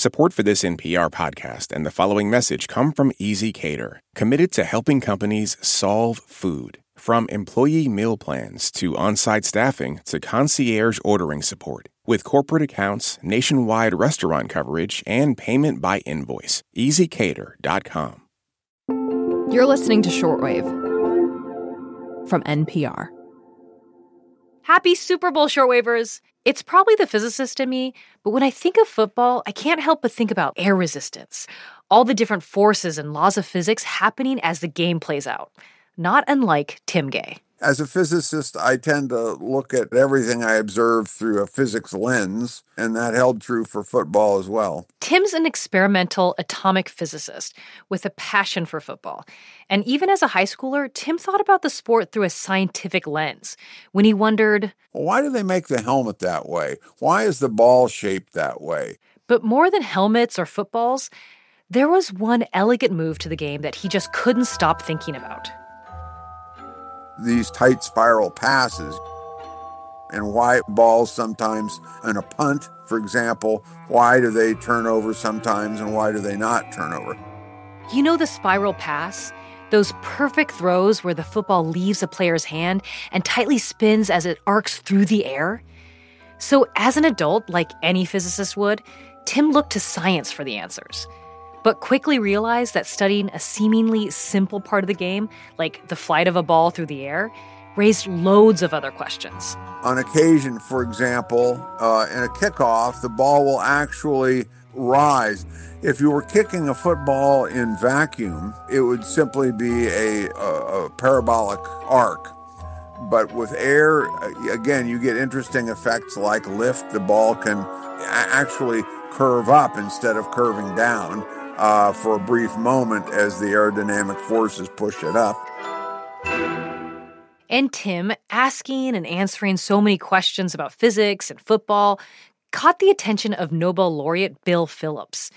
Support for this NPR podcast and the following message come from ezCater, committed to helping companies solve food. From employee meal plans to on site staffing to concierge ordering support. With corporate accounts, nationwide restaurant coverage, and payment by invoice. ezCater.com. You're listening to Shortwave from NPR. Happy Super Bowl shortwavers! It's probably the physicist in me, but when I think of football, I can't help but think about air resistance, all the different forces and laws of physics happening as the game plays out not unlike Tim Gay. As a physicist, I tend to look at everything I observe through a physics lens, and that held true for football as well. Tim's an experimental atomic physicist with a passion for football. And even as a high schooler, Tim thought about the sport through a scientific lens when he wondered why do they make the helmet that way? Why is the ball shaped that way? But more than helmets or footballs, there was one elegant move to the game that he just couldn't stop thinking about these tight spiral passes and why balls sometimes in a punt, for example, why do they turn over sometimes and why do they not turn over? You know the spiral pass? Those perfect throws where the football leaves a player's hand and tightly spins as it arcs through the air? So, as an adult, like any physicist would, Tim looked to science for the answers but quickly realized that studying a seemingly simple part of the game, like the flight of a ball through the air, raised loads of other questions. On occasion, for example, uh, in a kickoff, the ball will actually rise. If you were kicking a football in vacuum, it would simply be a, a, a parabolic arc. But with air, uh, again, you get interesting effects like lift. The ball can actually curve up instead of curving down uh, for a brief moment as the aerodynamic forces push it up. And Tim, asking and answering so many questions about physics and football, caught the attention of Nobel laureate Bill Phillips.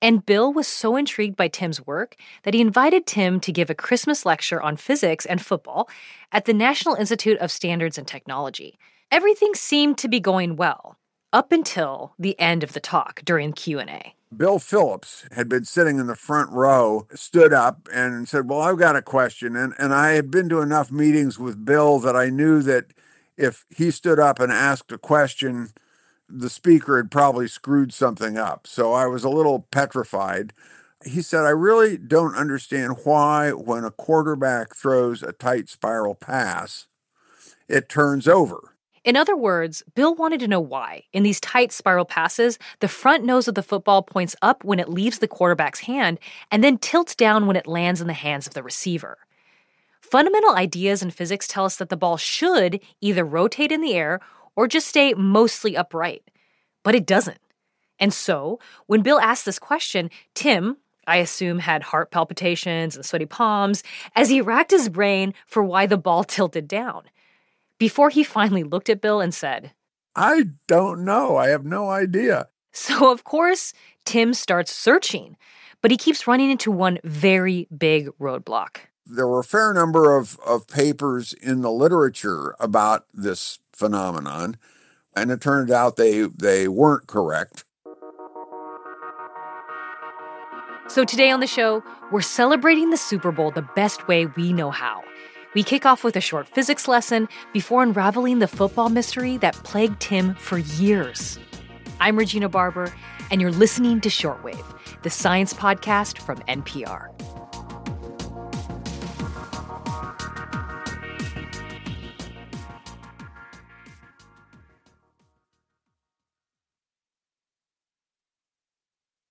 And Bill was so intrigued by Tim's work that he invited Tim to give a Christmas lecture on physics and football at the National Institute of Standards and Technology. Everything seemed to be going well up until the end of the talk during Q&A. Bill Phillips had been sitting in the front row, stood up and said, Well, I've got a question. And, and I had been to enough meetings with Bill that I knew that if he stood up and asked a question, the speaker had probably screwed something up. So I was a little petrified. He said, I really don't understand why, when a quarterback throws a tight spiral pass, it turns over. In other words, Bill wanted to know why, in these tight spiral passes, the front nose of the football points up when it leaves the quarterback's hand and then tilts down when it lands in the hands of the receiver. Fundamental ideas in physics tell us that the ball should either rotate in the air or just stay mostly upright. But it doesn't. And so, when Bill asked this question, Tim, I assume, had heart palpitations and sweaty palms as he racked his brain for why the ball tilted down before he finally looked at Bill and said, I don't know. I have no idea. So, of course, Tim starts searching, but he keeps running into one very big roadblock. There were a fair number of, of papers in the literature about this phenomenon, and it turned out they, they weren't correct. So, today on the show, we're celebrating the Super Bowl the best way we know how we kick off with a short physics lesson before unraveling the football mystery that plagued Tim for years. I'm Regina Barber, and you're listening to Shortwave, the science podcast from NPR.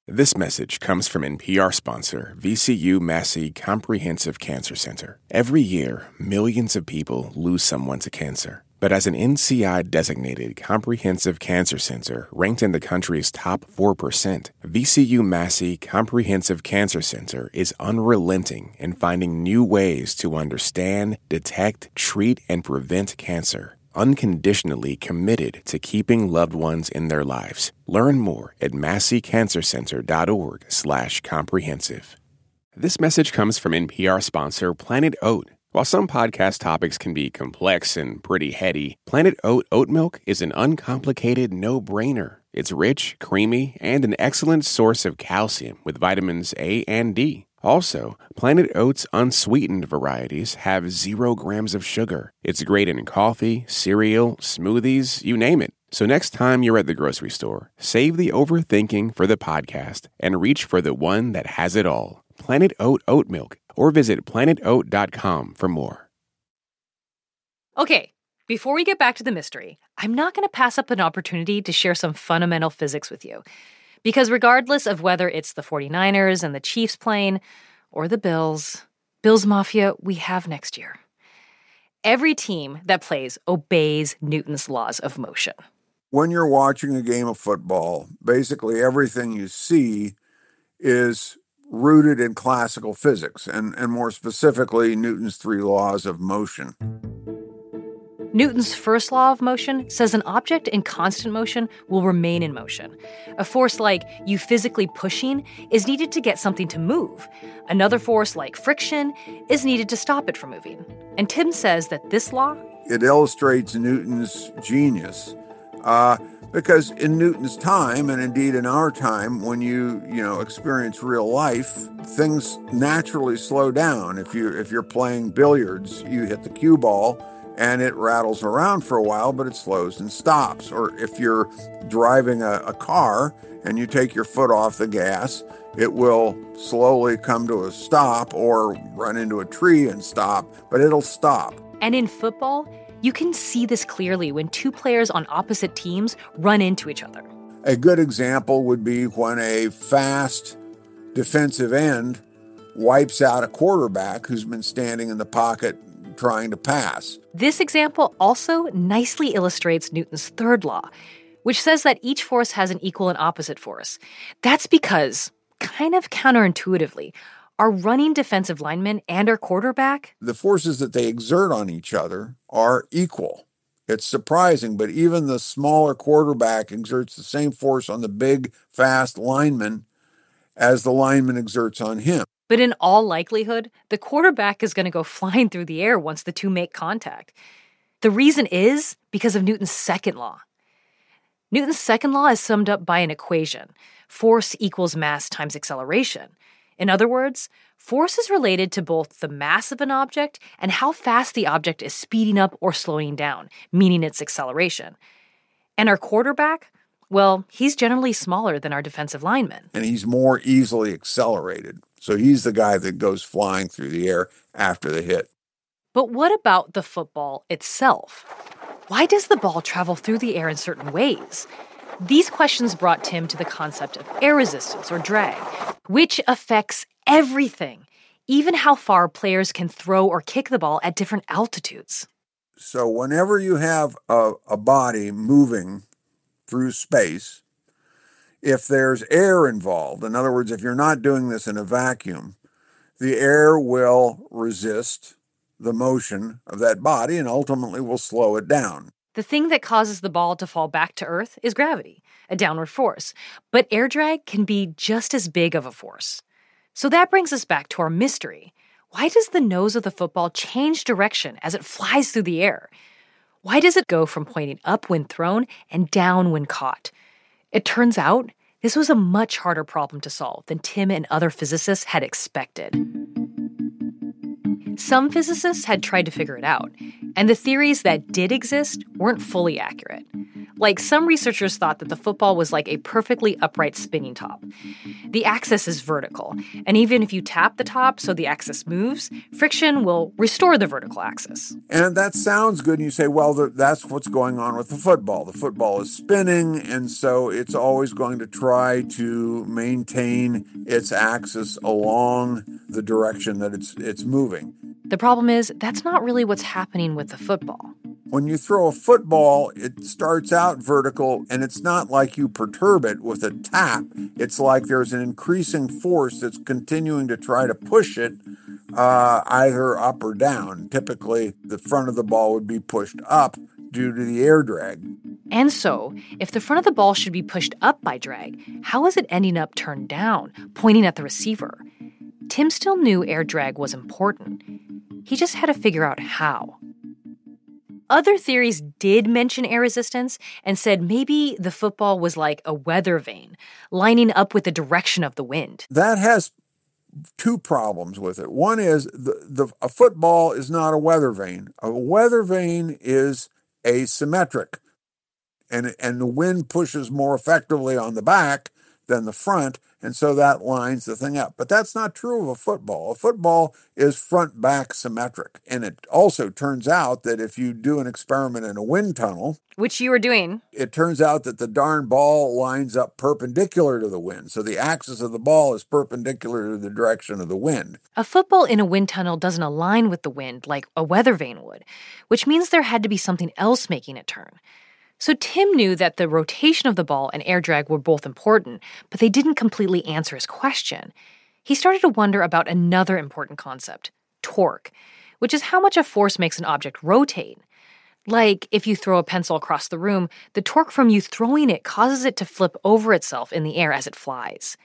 This message comes from NPR sponsor VCU Massey Comprehensive Cancer Center. Every year, millions of people lose someone to cancer. But as an NCI designated comprehensive cancer center ranked in the country's top 4%, VCU Massey Comprehensive Cancer Center is unrelenting in finding new ways to understand, detect, treat, and prevent cancer unconditionally committed to keeping loved ones in their lives. Learn more at masseycancercenter.org slash comprehensive. This message comes from NPR sponsor Planet Oat. While some podcast topics can be complex and pretty heady, Planet Oat oat milk is an uncomplicated no brainer. It's rich, creamy, and an excellent source of calcium with vitamins A and D. Also, Planet Oats unsweetened varieties have zero grams of sugar. It's great in coffee, cereal, smoothies, you name it. So next time you're at the grocery store, save the overthinking for the podcast and reach for the one that has it all. Planet Oat oat milk or visit planetoat.com for more. Okay, before we get back to the mystery, I'm not going to pass up an opportunity to share some fundamental physics with you. Because regardless of whether it's the 49ers and the Chiefs playing or the Bills, Bills Mafia, we have next year. Every team that plays obeys Newton's laws of motion. When you're watching a game of football, basically everything you see is rooted in classical physics, and, and more specifically, Newton's three laws of motion. Newton's first law of motion says an object in constant motion will remain in motion. A force like you physically pushing is needed to get something to move. Another force like friction is needed to stop it from moving. And Tim says that this law it illustrates Newton's genius. Uh, because in Newton's time, and indeed in our time, when you you know experience real life, things naturally slow down. If you if you're playing billiards, you hit the cue ball and it rattles around for a while, but it slows and stops. Or if you're driving a, a car and you take your foot off the gas, it will slowly come to a stop or run into a tree and stop, but it'll stop. And in football, you can see this clearly when two players on opposite teams run into each other. A good example would be when a fast defensive end wipes out a quarterback who's been standing in the pocket trying to pass. This example also nicely illustrates Newton's third law, which says that each force has an equal and opposite force. That's because, kind of counterintuitively, our running defensive linemen and our quarterback, the forces that they exert on each other are equal. It's surprising, but even the smaller quarterback exerts the same force on the big, fast lineman as the lineman exerts on him. But in all likelihood, the quarterback is going to go flying through the air once the two make contact. The reason is because of Newton's second law. Newton's second law is summed up by an equation force equals mass times acceleration. In other words, force is related to both the mass of an object and how fast the object is speeding up or slowing down, meaning its acceleration. And our quarterback, well, he's generally smaller than our defensive lineman. And he's more easily accelerated. So he's the guy that goes flying through the air after the hit. But what about the football itself? Why does the ball travel through the air in certain ways? These questions brought Tim to the concept of air resistance or drag, which affects everything, even how far players can throw or kick the ball at different altitudes. So, whenever you have a, a body moving through space, if there's air involved, in other words, if you're not doing this in a vacuum, the air will resist the motion of that body and ultimately will slow it down. The thing that causes the ball to fall back to Earth is gravity, a downward force. But air drag can be just as big of a force. So that brings us back to our mystery. Why does the nose of the football change direction as it flies through the air? Why does it go from pointing up when thrown and down when caught? It turns out this was a much harder problem to solve than Tim and other physicists had expected. Some physicists had tried to figure it out, and the theories that did exist weren't fully accurate. Like, some researchers thought that the football was like a perfectly upright spinning top. The axis is vertical, and even if you tap the top so the axis moves, friction will restore the vertical axis. And that sounds good. And you say, well, that's what's going on with the football. The football is spinning, and so it's always going to try to maintain its axis along the direction that it's, it's moving. The problem is, that's not really what's happening with the football. When you throw a football, it starts out vertical and it's not like you perturb it with a tap. It's like there's an increasing force that's continuing to try to push it uh, either up or down. Typically, the front of the ball would be pushed up due to the air drag. And so, if the front of the ball should be pushed up by drag, how is it ending up turned down, pointing at the receiver? Tim still knew air drag was important. He just had to figure out how. Other theories did mention air resistance and said maybe the football was like a weather vane, lining up with the direction of the wind. That has two problems with it. One is the, the a football is not a weather vane. A weather vane is asymmetric. And and the wind pushes more effectively on the back than the front, and so that lines the thing up. But that's not true of a football. A football is front back symmetric. And it also turns out that if you do an experiment in a wind tunnel, which you were doing, it turns out that the darn ball lines up perpendicular to the wind. So the axis of the ball is perpendicular to the direction of the wind. A football in a wind tunnel doesn't align with the wind like a weather vane would, which means there had to be something else making it turn. So Tim knew that the rotation of the ball and air drag were both important, but they didn't completely answer his question. He started to wonder about another important concept torque, which is how much a force makes an object rotate. Like if you throw a pencil across the room, the torque from you throwing it causes it to flip over itself in the air as it flies.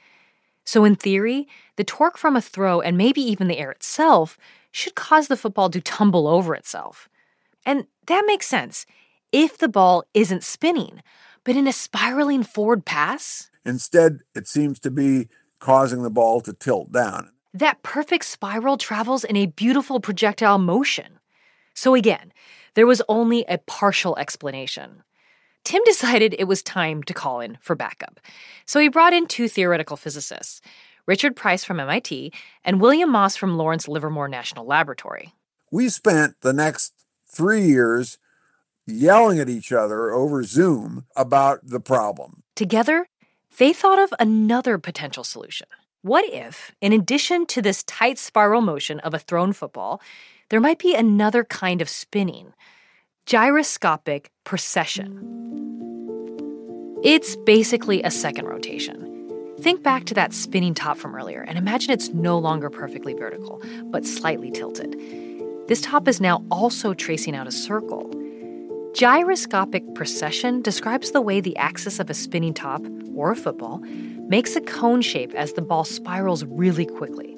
So, in theory, the torque from a throw and maybe even the air itself should cause the football to tumble over itself. And that makes sense if the ball isn't spinning, but in a spiraling forward pass. Instead, it seems to be causing the ball to tilt down. That perfect spiral travels in a beautiful projectile motion. So, again, there was only a partial explanation. Tim decided it was time to call in for backup. So he brought in two theoretical physicists Richard Price from MIT and William Moss from Lawrence Livermore National Laboratory. We spent the next three years yelling at each other over Zoom about the problem. Together, they thought of another potential solution. What if, in addition to this tight spiral motion of a thrown football, there might be another kind of spinning gyroscopic precession? It's basically a second rotation. Think back to that spinning top from earlier and imagine it's no longer perfectly vertical, but slightly tilted. This top is now also tracing out a circle. Gyroscopic precession describes the way the axis of a spinning top, or a football, makes a cone shape as the ball spirals really quickly.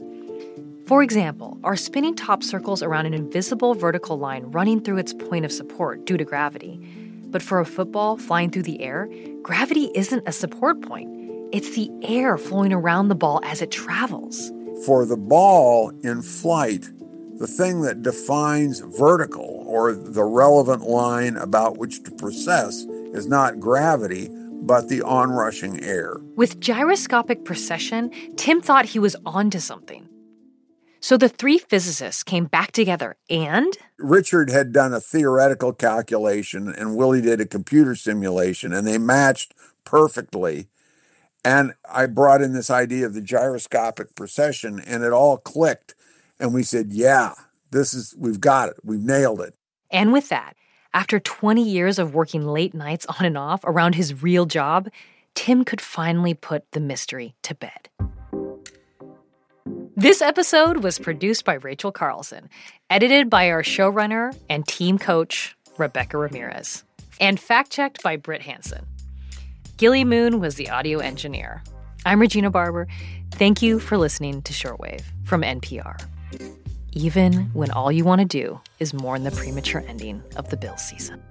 For example, our spinning top circles around an invisible vertical line running through its point of support due to gravity. But for a football flying through the air, gravity isn't a support point. It's the air flowing around the ball as it travels. For the ball in flight, the thing that defines vertical or the relevant line about which to precess is not gravity, but the onrushing air. With gyroscopic precession, Tim thought he was onto something. So the three physicists came back together and. Richard had done a theoretical calculation and Willie did a computer simulation, and they matched perfectly. And I brought in this idea of the gyroscopic precession, and it all clicked. And we said, yeah, this is, we've got it. We've nailed it. And with that, after 20 years of working late nights on and off around his real job, Tim could finally put the mystery to bed. This episode was produced by Rachel Carlson, edited by our showrunner and team coach, Rebecca Ramirez, and fact checked by Britt Hanson. Gilly Moon was the audio engineer. I'm Regina Barber. Thank you for listening to Shortwave from NPR even when all you want to do is mourn the premature ending of the Bill season.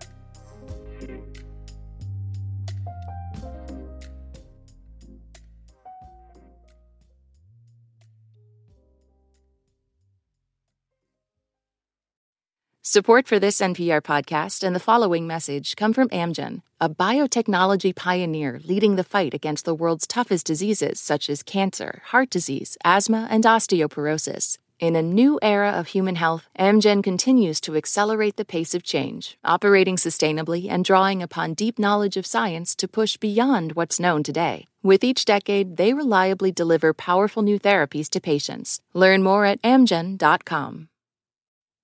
Support for this NPR podcast and the following message come from Amgen, a biotechnology pioneer leading the fight against the world's toughest diseases such as cancer, heart disease, asthma, and osteoporosis. In a new era of human health, Amgen continues to accelerate the pace of change, operating sustainably and drawing upon deep knowledge of science to push beyond what's known today. With each decade, they reliably deliver powerful new therapies to patients. Learn more at amgen.com.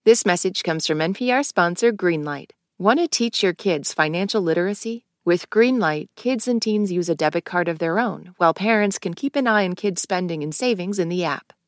This message comes from NPR sponsor Greenlight. Want to teach your kids financial literacy? With Greenlight, kids and teens use a debit card of their own, while parents can keep an eye on kids' spending and savings in the app.